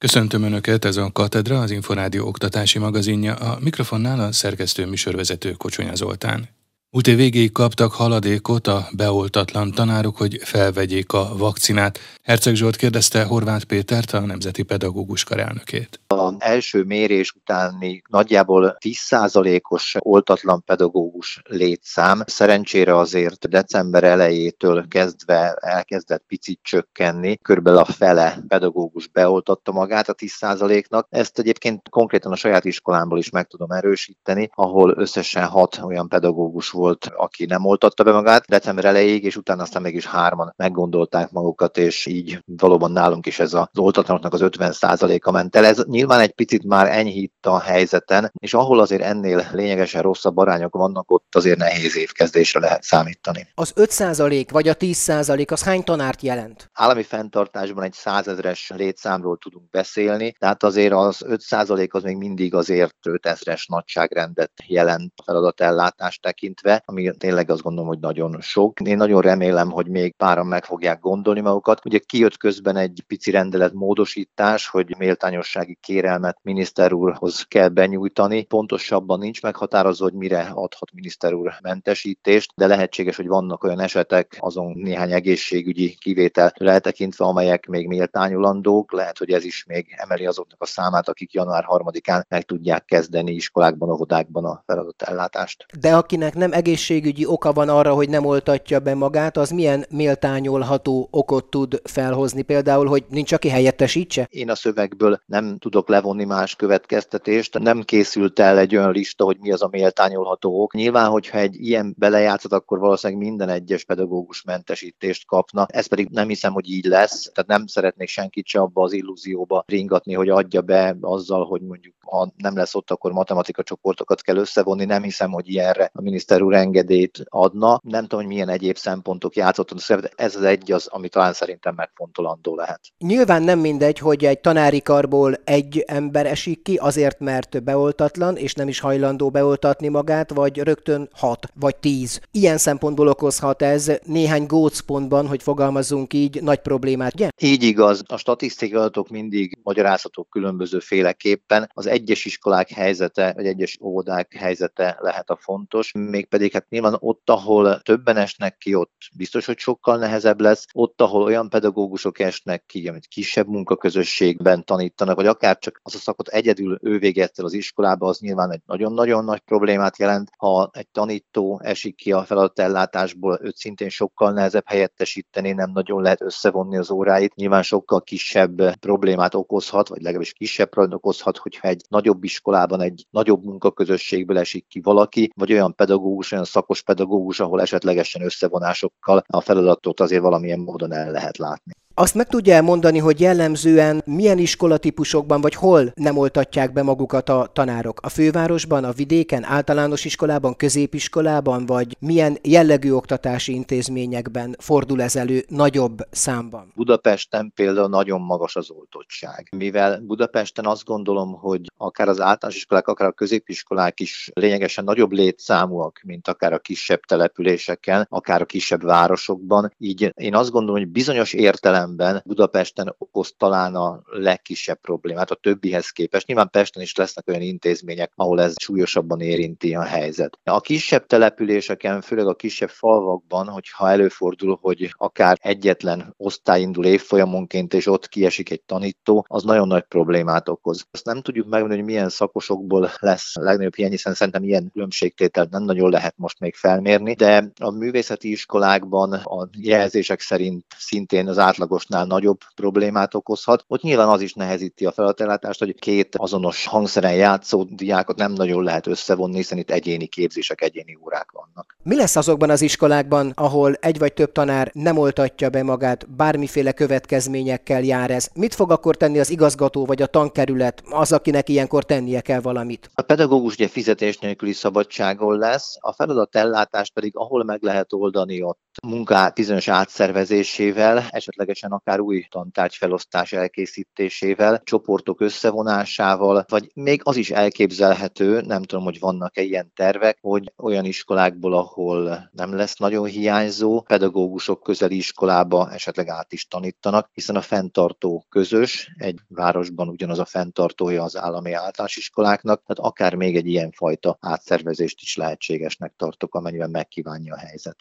Köszöntöm Önöket, ez a Katedra, az Inforádió oktatási magazinja, a mikrofonnál a szerkesztő műsorvezető Kocsonya Zoltán. Múlt év végéig kaptak haladékot a beoltatlan tanárok, hogy felvegyék a vakcinát. Herceg Zsolt kérdezte Horváth Pétert, a Nemzeti Pedagógus Kar elnökét. A első mérés utáni nagyjából 10%-os oltatlan pedagógus létszám szerencsére azért december elejétől kezdve elkezdett picit csökkenni, körülbelül a fele pedagógus beoltatta magát a 10%-nak. Ezt egyébként konkrétan a saját iskolámból is meg tudom erősíteni, ahol összesen hat olyan pedagógus volt, aki nem oltatta be magát december elejéig, és utána aztán mégis hárman meggondolták magukat, és így valóban nálunk is ez az oltatlanoknak az 50%-a ment el. Ez nyilván egy picit már enyhít a helyzeten, és ahol azért ennél lényegesen rosszabb arányok vannak, ott azért nehéz évkezdésre lehet számítani. Az 5% vagy a 10% az hány tanárt jelent? Állami fenntartásban egy százezres létszámról tudunk beszélni, tehát azért az 5% az még mindig azért 5000-es nagyságrendet jelent a feladatellátást tekintve, évbe, ami tényleg azt gondolom, hogy nagyon sok. Én nagyon remélem, hogy még páran meg fogják gondolni magukat. Ugye kijött közben egy pici rendelet módosítás, hogy méltányossági kérelmet miniszter úrhoz kell benyújtani. Pontosabban nincs meghatározva, hogy mire adhat miniszter úr mentesítést, de lehetséges, hogy vannak olyan esetek, azon néhány egészségügyi kivétel eltekintve, amelyek még méltányolandók. Lehet, hogy ez is még emeli azoknak a számát, akik január 3-án meg tudják kezdeni iskolákban, óvodákban a feladatellátást. De akinek nem egészségügyi oka van arra, hogy nem oltatja be magát, az milyen méltányolható okot tud felhozni? Például, hogy nincs, aki helyettesítse? Én a szövegből nem tudok levonni más következtetést. Nem készült el egy olyan lista, hogy mi az a méltányolható ok. Nyilván, hogyha egy ilyen belejátszott, akkor valószínűleg minden egyes pedagógus mentesítést kapna. Ez pedig nem hiszem, hogy így lesz. Tehát nem szeretnék senkit se abba az illúzióba ringatni, hogy adja be azzal, hogy mondjuk ha nem lesz ott, akkor matematika csoportokat kell összevonni. Nem hiszem, hogy ilyenre a miniszter úr engedélyt adna. Nem tudom, hogy milyen egyéb szempontok játszottak, de ez az egy az, ami talán szerintem megfontolandó lehet. Nyilván nem mindegy, hogy egy tanári karból egy ember esik ki, azért mert beoltatlan, és nem is hajlandó beoltatni magát, vagy rögtön hat, vagy tíz. Ilyen szempontból okozhat ez néhány gócpontban, hogy fogalmazunk így, nagy problémát, ugye? Így igaz. A statisztikai adatok mindig magyarázhatók különböző féleképpen. Az egyes iskolák helyzete, vagy egyes óvodák helyzete lehet a fontos, mégpedig hát nyilván ott, ahol többen esnek ki, ott biztos, hogy sokkal nehezebb lesz, ott, ahol olyan pedagógusok esnek ki, amit kisebb munkaközösségben tanítanak, vagy akár csak az a szakot egyedül ő végezte az iskolába, az nyilván egy nagyon-nagyon nagy problémát jelent. Ha egy tanító esik ki a feladatellátásból, őt szintén sokkal nehezebb helyettesíteni, nem nagyon lehet összevonni az óráit. Nyilván sokkal kisebb problémát okozhat, vagy legalábbis kisebb problémát okozhat, hogyha egy nagyobb iskolában, egy nagyobb munkaközösségből esik ki valaki, vagy olyan pedagógus, olyan szakos pedagógus, ahol esetlegesen összevonásokkal a feladatot azért valamilyen módon el lehet látni. Azt meg tudja elmondani, hogy jellemzően milyen iskolatípusokban vagy hol nem oltatják be magukat a tanárok? A fővárosban, a vidéken, általános iskolában, középiskolában, vagy milyen jellegű oktatási intézményekben fordul ez elő nagyobb számban? Budapesten például nagyon magas az oltottság. Mivel Budapesten azt gondolom, hogy akár az általános iskolák, akár a középiskolák is lényegesen nagyobb létszámúak, mint akár a kisebb településeken, akár a kisebb városokban, így én azt gondolom, hogy bizonyos értelem értelemben Budapesten okoz talán a legkisebb problémát a többihez képest. Nyilván Pesten is lesznek olyan intézmények, ahol ez súlyosabban érinti a helyzet. A kisebb településeken, főleg a kisebb falvakban, hogyha előfordul, hogy akár egyetlen osztály indul évfolyamonként, és ott kiesik egy tanító, az nagyon nagy problémát okoz. Azt nem tudjuk megmondani, hogy milyen szakosokból lesz legnagyobb hiány, hiszen szerintem ilyen különbségtételt nem nagyon lehet most még felmérni, de a művészeti iskolákban a jelzések szerint szintén az átlagos átlagosnál nagyobb problémát okozhat. Ott nyilván az is nehezíti a feladatelátást, hogy két azonos hangszeren játszó diákot nem nagyon lehet összevonni, hiszen itt egyéni képzések, egyéni órák vannak. Mi lesz azokban az iskolákban, ahol egy vagy több tanár nem oltatja be magát, bármiféle következményekkel jár ez? Mit fog akkor tenni az igazgató vagy a tankerület, az, akinek ilyenkor tennie kell valamit? A pedagógus ugye fizetés nélküli szabadságon lesz, a feladat ellátást pedig ahol meg lehet oldani, ott munká bizonyos átszervezésével, esetlegesen akár új tantárgyfelosztás elkészítésével, csoportok összevonásával, vagy még az is elképzelhető, nem tudom, hogy vannak-e ilyen tervek, hogy olyan iskolákból, ahol nem lesz nagyon hiányzó, pedagógusok közeli iskolába esetleg át is tanítanak, hiszen a fenntartó közös, egy városban ugyanaz a fenntartója az állami általános iskoláknak, tehát akár még egy ilyen fajta átszervezést is lehetségesnek tartok, amennyiben megkívánja a helyzet.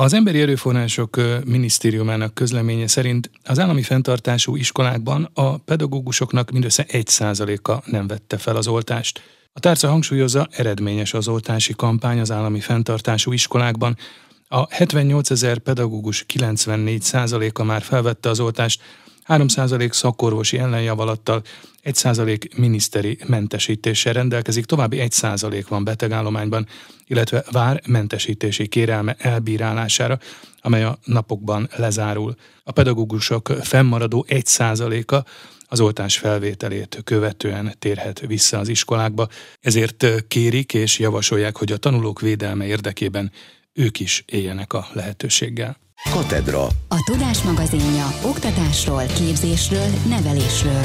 Az Emberi Erőforrások Minisztériumának közleménye szerint az állami fenntartású iskolákban a pedagógusoknak mindössze 1%-a nem vette fel az oltást. A tárca hangsúlyozza, eredményes az oltási kampány az állami fenntartású iskolákban. A 78 ezer pedagógus 94%-a már felvette az oltást, 3% szakorvosi ellenjavalattal, 1% miniszteri mentesítéssel rendelkezik, további 1% van betegállományban, illetve vár mentesítési kérelme elbírálására, amely a napokban lezárul. A pedagógusok fennmaradó 1%-a az oltás felvételét követően térhet vissza az iskolákba, ezért kérik és javasolják, hogy a tanulók védelme érdekében ők is éljenek a lehetőséggel. Katedra. A Tudás magazinja oktatásról, képzésről, nevelésről.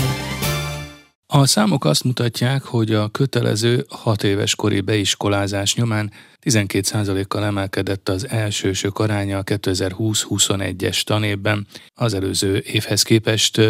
A számok azt mutatják, hogy a kötelező 6 éves kori beiskolázás nyomán 12%-kal emelkedett az elsősök aránya a 2020-21-es tanévben. Az előző évhez képest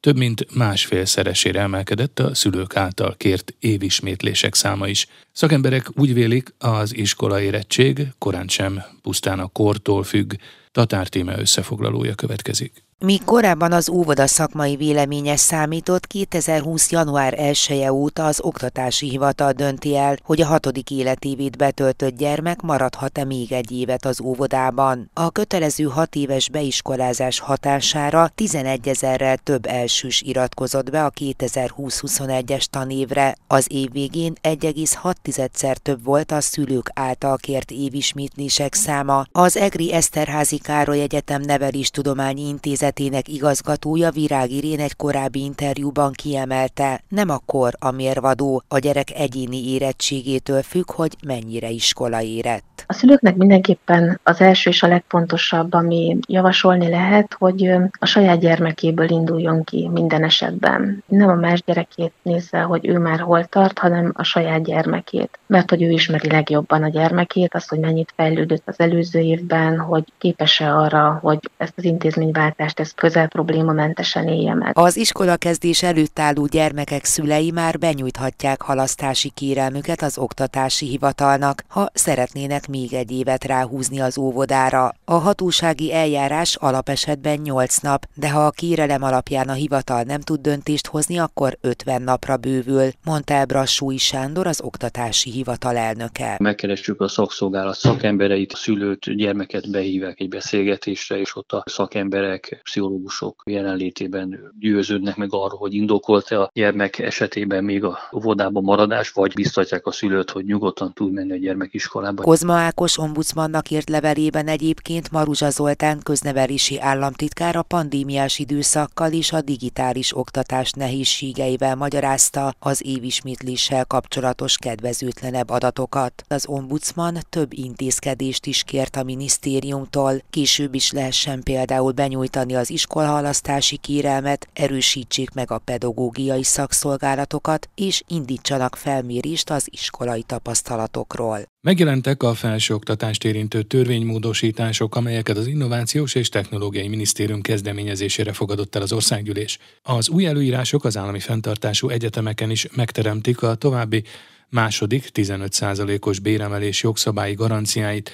több mint másfélszeresére emelkedett a szülők által kért évismétlések száma is. Szakemberek úgy vélik, az iskola érettség korán sem pusztán a kortól függ, Tatár Tíme összefoglalója következik. Míg korábban az óvoda szakmai véleménye számított, 2020. január 1 -e óta az Oktatási Hivatal dönti el, hogy a hatodik életévét betöltött gyermek maradhat-e még egy évet az óvodában. A kötelező hat éves beiskolázás hatására 11 ezerrel több elsős iratkozott be a 2020-21-es tanévre. Az év végén 1,6-szer több volt a szülők által kért évismétlések száma. Az Egri Eszterházi Károly Egyetem Neveléstudományi Intézet Intézetének igazgatója Virág Irén egy korábbi interjúban kiemelte, nem akkor a mérvadó a gyerek egyéni érettségétől függ, hogy mennyire iskola érett. A szülőknek mindenképpen az első és a legfontosabb, ami javasolni lehet, hogy a saját gyermekéből induljon ki minden esetben. Nem a más gyerekét nézze, hogy ő már hol tart, hanem a saját gyermekét. Mert hogy ő ismeri legjobban a gyermekét, azt, hogy mennyit fejlődött az előző évben, hogy képes-e arra, hogy ezt az intézményváltást ezt közel problémamentesen élje meg. Az iskola kezdés előtt álló gyermekek szülei már benyújthatják halasztási kérelmüket az oktatási hivatalnak, ha szeretnének még egy évet ráhúzni az óvodára. A hatósági eljárás alapesetben 8 nap, de ha a kérelem alapján a hivatal nem tud döntést hozni, akkor 50 napra bővül, mondta el Brassúi Sándor, az oktatási hivatal elnöke. Megkeressük a szakszolgálat szakembereit, a szülőt, gyermeket behívják egy beszélgetésre, és ott a szakemberek pszichológusok jelenlétében győződnek meg arról, hogy indokolt-e a gyermek esetében még a óvodában maradás, vagy biztatják a szülőt, hogy nyugodtan tud menni a gyermek iskolába. Kozma Ákos ombudsmannak írt levelében egyébként Maruzsa Zoltán köznevelési államtitkár a pandémiás időszakkal és a digitális oktatás nehézségeivel magyarázta az évismétléssel kapcsolatos kedvezőtlenebb adatokat. Az ombudsman több intézkedést is kért a minisztériumtól, később is lehessen például benyújtani az iskolahalasztási kérelmet, erősítsék meg a pedagógiai szakszolgálatokat, és indítsanak felmérést az iskolai tapasztalatokról. Megjelentek a felsőoktatást érintő törvénymódosítások, amelyeket az Innovációs és Technológiai Minisztérium kezdeményezésére fogadott el az országgyűlés. Az új előírások az állami fenntartású egyetemeken is megteremtik a további második 15%-os béremelés jogszabályi garanciáit,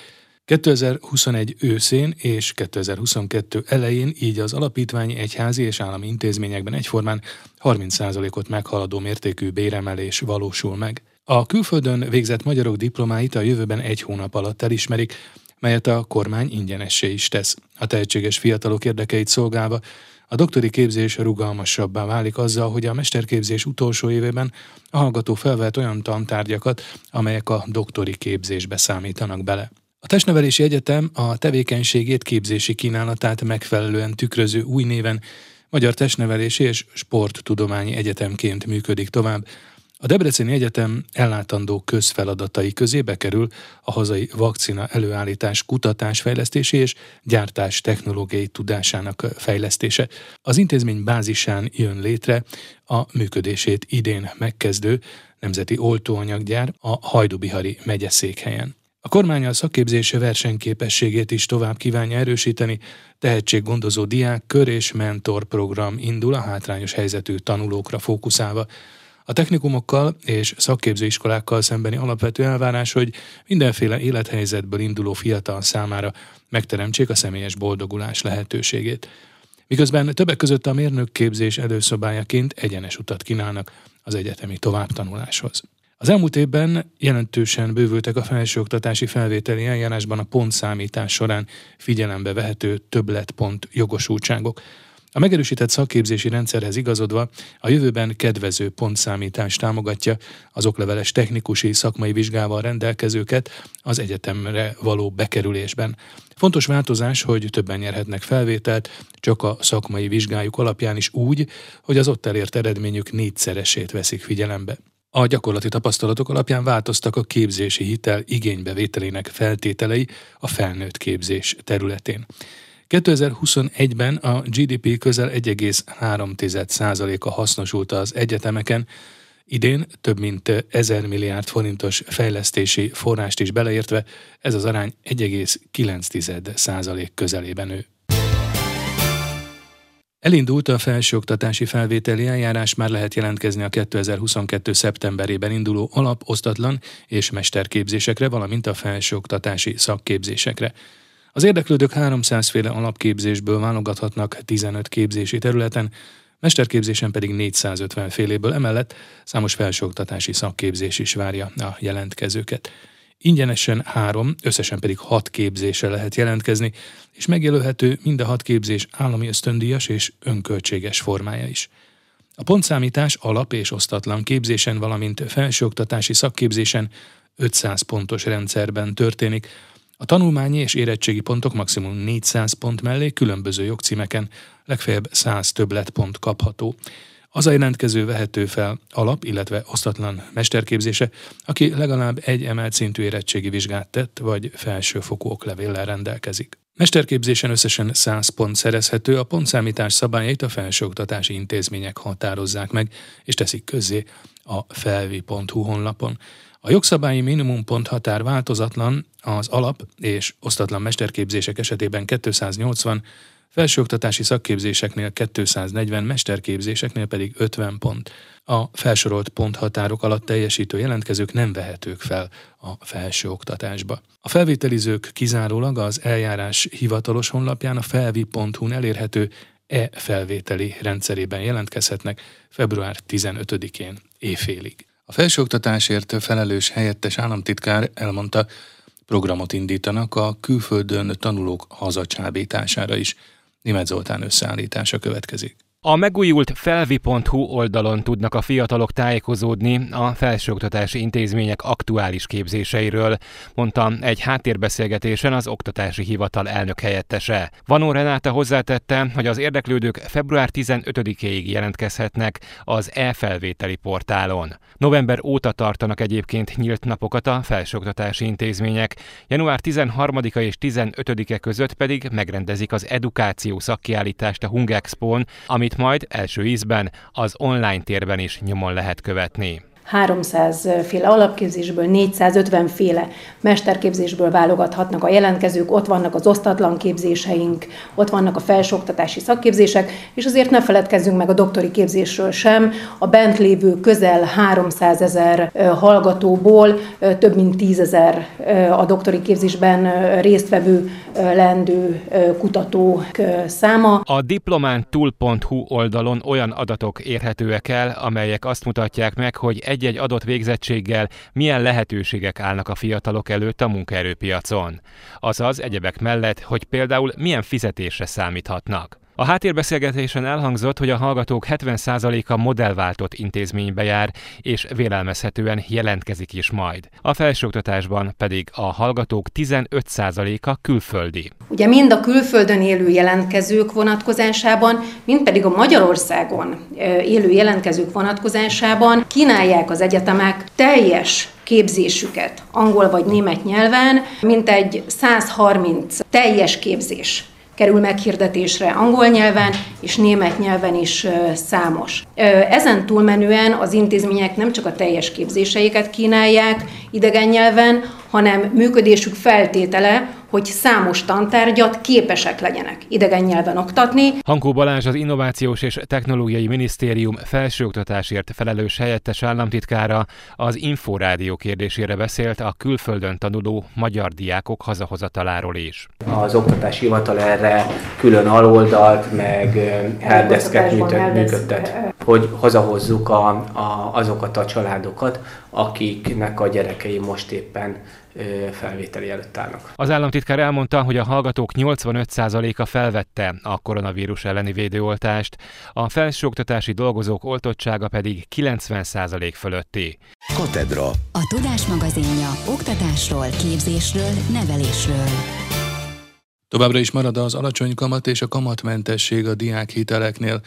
2021 őszén és 2022 elején így az alapítványi egyházi és állami intézményekben egyformán 30%-ot meghaladó mértékű béremelés valósul meg. A külföldön végzett magyarok diplomáit a jövőben egy hónap alatt elismerik, melyet a kormány ingyenessé is tesz. A tehetséges fiatalok érdekeit szolgálva a doktori képzés rugalmasabbá válik azzal, hogy a mesterképzés utolsó évében a hallgató felvett olyan tantárgyakat, amelyek a doktori képzésbe számítanak bele. A Testnevelési Egyetem a tevékenységét képzési kínálatát megfelelően tükröző új néven Magyar Testnevelési és Sporttudományi Egyetemként működik tovább. A Debreceni Egyetem ellátandó közfeladatai közé bekerül a hazai vakcina előállítás, kutatás, fejlesztési és gyártás technológiai tudásának fejlesztése. Az intézmény bázisán jön létre a működését idén megkezdő Nemzeti Oltóanyaggyár a Hajdubihari megyeszékhelyen. A kormány a szakképzés versenyképességét is tovább kívánja erősíteni, tehetséggondozó diák, kör és mentor program indul a hátrányos helyzetű tanulókra fókuszálva. A technikumokkal és szakképzőiskolákkal szembeni alapvető elvárás, hogy mindenféle élethelyzetből induló fiatal számára megteremtsék a személyes boldogulás lehetőségét. Miközben többek között a mérnökképzés előszobájaként egyenes utat kínálnak az egyetemi továbbtanuláshoz. Az elmúlt évben jelentősen bővültek a felsőoktatási felvételi eljárásban a pontszámítás során figyelembe vehető többletpont jogosultságok. A megerősített szakképzési rendszerhez igazodva a jövőben kedvező pontszámítás támogatja az okleveles technikusi szakmai vizsgával rendelkezőket az egyetemre való bekerülésben. Fontos változás, hogy többen nyerhetnek felvételt, csak a szakmai vizsgájuk alapján is úgy, hogy az ott elért eredményük négyszeresét veszik figyelembe. A gyakorlati tapasztalatok alapján változtak a képzési hitel igénybevételének feltételei a felnőtt képzés területén. 2021-ben a GDP közel 1,3%-a hasznosult az egyetemeken, idén több mint 1000 milliárd forintos fejlesztési forrást is beleértve, ez az arány 1,9% közelében nő. Elindult a felsőoktatási felvételi eljárás, már lehet jelentkezni a 2022. szeptemberében induló alap, osztatlan és mesterképzésekre, valamint a felsőoktatási szakképzésekre. Az érdeklődők 300 féle alapképzésből válogathatnak 15 képzési területen, mesterképzésen pedig 450 féléből emellett számos felsőoktatási szakképzés is várja a jelentkezőket. Ingyenesen három, összesen pedig hat képzésre lehet jelentkezni, és megjelölhető mind a hat képzés állami ösztöndíjas és önköltséges formája is. A pontszámítás alap és osztatlan képzésen, valamint felsőoktatási szakképzésen 500 pontos rendszerben történik. A tanulmányi és érettségi pontok maximum 400 pont mellé különböző jogcímeken legfeljebb 100 többletpont kapható. Az a jelentkező vehető fel alap, illetve osztatlan mesterképzése, aki legalább egy emelt szintű érettségi vizsgát tett, vagy felsőfokú oklevéllel rendelkezik. Mesterképzésen összesen 100 pont szerezhető, a pontszámítás szabályait a felsőoktatási intézmények határozzák meg, és teszik közzé a felvi.hu honlapon. A jogszabályi minimumpont határ változatlan, az alap és osztatlan mesterképzések esetében 280, Felsőoktatási szakképzéseknél 240, mesterképzéseknél pedig 50 pont. A felsorolt ponthatárok alatt teljesítő jelentkezők nem vehetők fel a felsőoktatásba. A felvételizők kizárólag az eljárás hivatalos honlapján a felvi.hu-n elérhető e-felvételi rendszerében jelentkezhetnek február 15-én éjfélig. A felsőoktatásért felelős helyettes államtitkár elmondta, programot indítanak a külföldön tanulók hazacsábítására is. Német Zoltán összeállítása következik. A megújult felvi.hu oldalon tudnak a fiatalok tájékozódni a felsőoktatási intézmények aktuális képzéseiről, mondta egy háttérbeszélgetésen az Oktatási Hivatal elnök helyettese. Vanó Renáta hozzátette, hogy az érdeklődők február 15-éig jelentkezhetnek az e-felvételi portálon. November óta tartanak egyébként nyílt napokat a felsőoktatási intézmények, január 13-a és 15-e között pedig megrendezik az edukáció szakkiállítást a Hungexpon, amit majd első ízben az online térben is nyomon lehet követni. 300 féle alapképzésből, 450 féle mesterképzésből válogathatnak a jelentkezők, ott vannak az osztatlan képzéseink, ott vannak a felsőoktatási szakképzések, és azért ne feledkezzünk meg a doktori képzésről sem. A bent lévő közel 300 ezer hallgatóból több mint 10 ezer a doktori képzésben résztvevő lendő kutatók száma. A diplomántúl.hu oldalon olyan adatok érhetőek el, amelyek azt mutatják meg, hogy egy egy-egy adott végzettséggel milyen lehetőségek állnak a fiatalok előtt a munkaerőpiacon. Azaz egyebek mellett, hogy például milyen fizetésre számíthatnak. A háttérbeszélgetésen elhangzott, hogy a hallgatók 70%-a modellváltott intézménybe jár, és vélelmezhetően jelentkezik is majd. A felsőoktatásban pedig a hallgatók 15%-a külföldi. Ugye mind a külföldön élő jelentkezők vonatkozásában, mind pedig a Magyarországon élő jelentkezők vonatkozásában kínálják az egyetemek teljes képzésüket angol vagy német nyelven, mint egy 130 teljes képzés kerül meghirdetésre angol nyelven és német nyelven is számos. Ezen túlmenően az intézmények nem csak a teljes képzéseiket kínálják idegen nyelven, hanem működésük feltétele, hogy számos tantárgyat képesek legyenek idegen nyelven oktatni. Hankó Balázs az Innovációs és Technológiai Minisztérium felsőoktatásért felelős helyettes államtitkára az Inforádió kérdésére beszélt a külföldön tanuló magyar diákok hazahozataláról is. Az oktatási hivatal erre külön aloldalt, meg helpdesket működtet, hogy hazahozzuk a, a, azokat a családokat, akiknek a gyerekei most éppen felvételi előtt állnak. Az államtitkár elmondta, hogy a hallgatók 85%-a felvette a koronavírus elleni védőoltást, a felsőoktatási dolgozók oltottsága pedig 90% fölötti. Katedra. A Tudás magazinja oktatásról, képzésről, nevelésről. Továbbra is marad az alacsony kamat és a kamatmentesség a diákhiteleknél.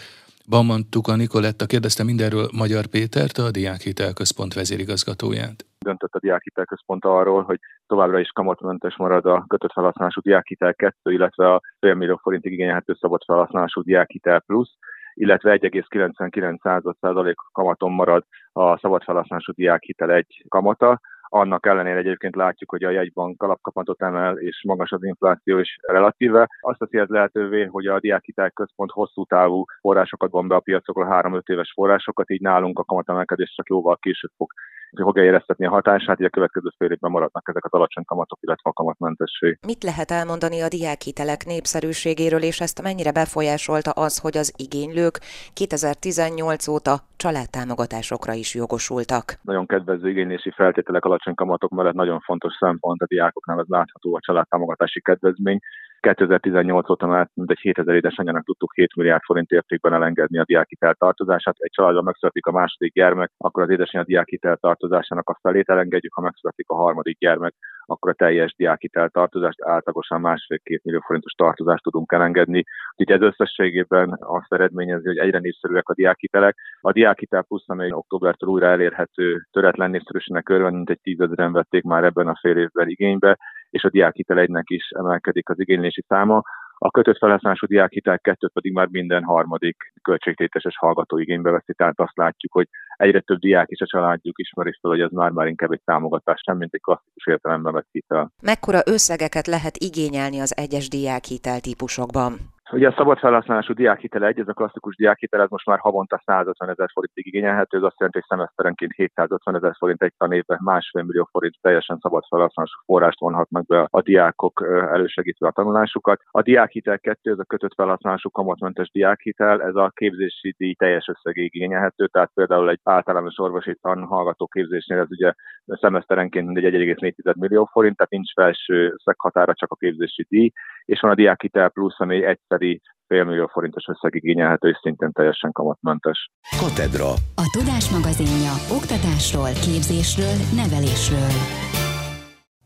Bamman Tuka Nikoletta kérdezte mindenről Magyar Pétert, a Diákhitel Központ vezérigazgatóját. Döntött a Diákhitel arról, hogy továbbra is kamatmentes marad a kötött felhasználású Diákhitel 2, illetve a fél millió forintig igényelhető szabad felhasználású Diákhitel Plus, illetve 1,99% kamaton marad a szabad felhasználású Diákhitel 1 kamata, annak ellenére egyébként látjuk, hogy a jegybank alapkapatot emel, és magas az infláció is relatíve. Azt teszi ez lehetővé, hogy a diákhitel központ hosszú távú forrásokat von be a piacokról, 3-5 éves forrásokat, így nálunk a kamatemelkedés csak jóval később fog fogja éreztetni a hatását, hogy a következő fél évben maradnak ezek az alacsony kamatok, illetve a kamatmentesség. Mit lehet elmondani a diákhitelek népszerűségéről, és ezt mennyire befolyásolta az, hogy az igénylők 2018 óta családtámogatásokra is jogosultak? Nagyon kedvező igénylési feltételek alacsony kamatok mellett nagyon fontos szempont a diákoknál, az látható a családtámogatási kedvezmény. 2018 óta már mindegy 7000 édesanyjának tudtuk 7 milliárd forint értékben elengedni a diákhitel tartozását. Egy családban megszületik a második gyermek, akkor az édesanyja diákhitel tartozásának a felét elengedjük, ha megszületik a harmadik gyermek, akkor a teljes diákhitel tartozást átlagosan másfél-két millió forintos tartozást tudunk elengedni. Úgyhogy ez összességében azt eredményezi, hogy egyre népszerűek a diákhitelek. A diákhitel plusz, amely októbertől újra elérhető, töretlen népszerűségnek örvend, mint egy tízezeren vették már ebben a fél évben igénybe, és a diákhitel egynek is emelkedik az igénylési száma. A kötött felhasználású diákhitel kettőt pedig már minden harmadik költségtéteses hallgató igénybe veszi, tehát azt látjuk, hogy egyre több diák is a családjuk ismeri fel, hogy ez már-már inkább egy támogatás, sem mint egy klasszikus értelemben vett hitel. Mekkora összegeket lehet igényelni az egyes diákhitel típusokban? Ugye a szabad felhasználású diákhitel egy, ez a klasszikus diákhitel, ez most már havonta 150 ezer forintig igényelhető, ez azt jelenti, hogy szemeszterenként 750 ezer forint egy tanévben másfél millió forint teljesen szabad felhasználású forrást vonhatnak be a diákok elősegítve a tanulásukat. A diákhitel 2, ez a kötött felhasználású kamatmentes diákhitel, ez a képzési díj teljes összegig igényelhető, tehát például egy általános orvosi tanhallgató képzésnél ez ugye szemeszterenként mindegy 1,4 millió forint, tehát nincs felső szeghatára csak a képzési díj, és van a diákhitel plusz, ami egyszer egyszeri félmillió forintos összeg igényelhető, és szintén teljesen kamatmentes. Katedra. A Tudás magazinja oktatásról, képzésről, nevelésről.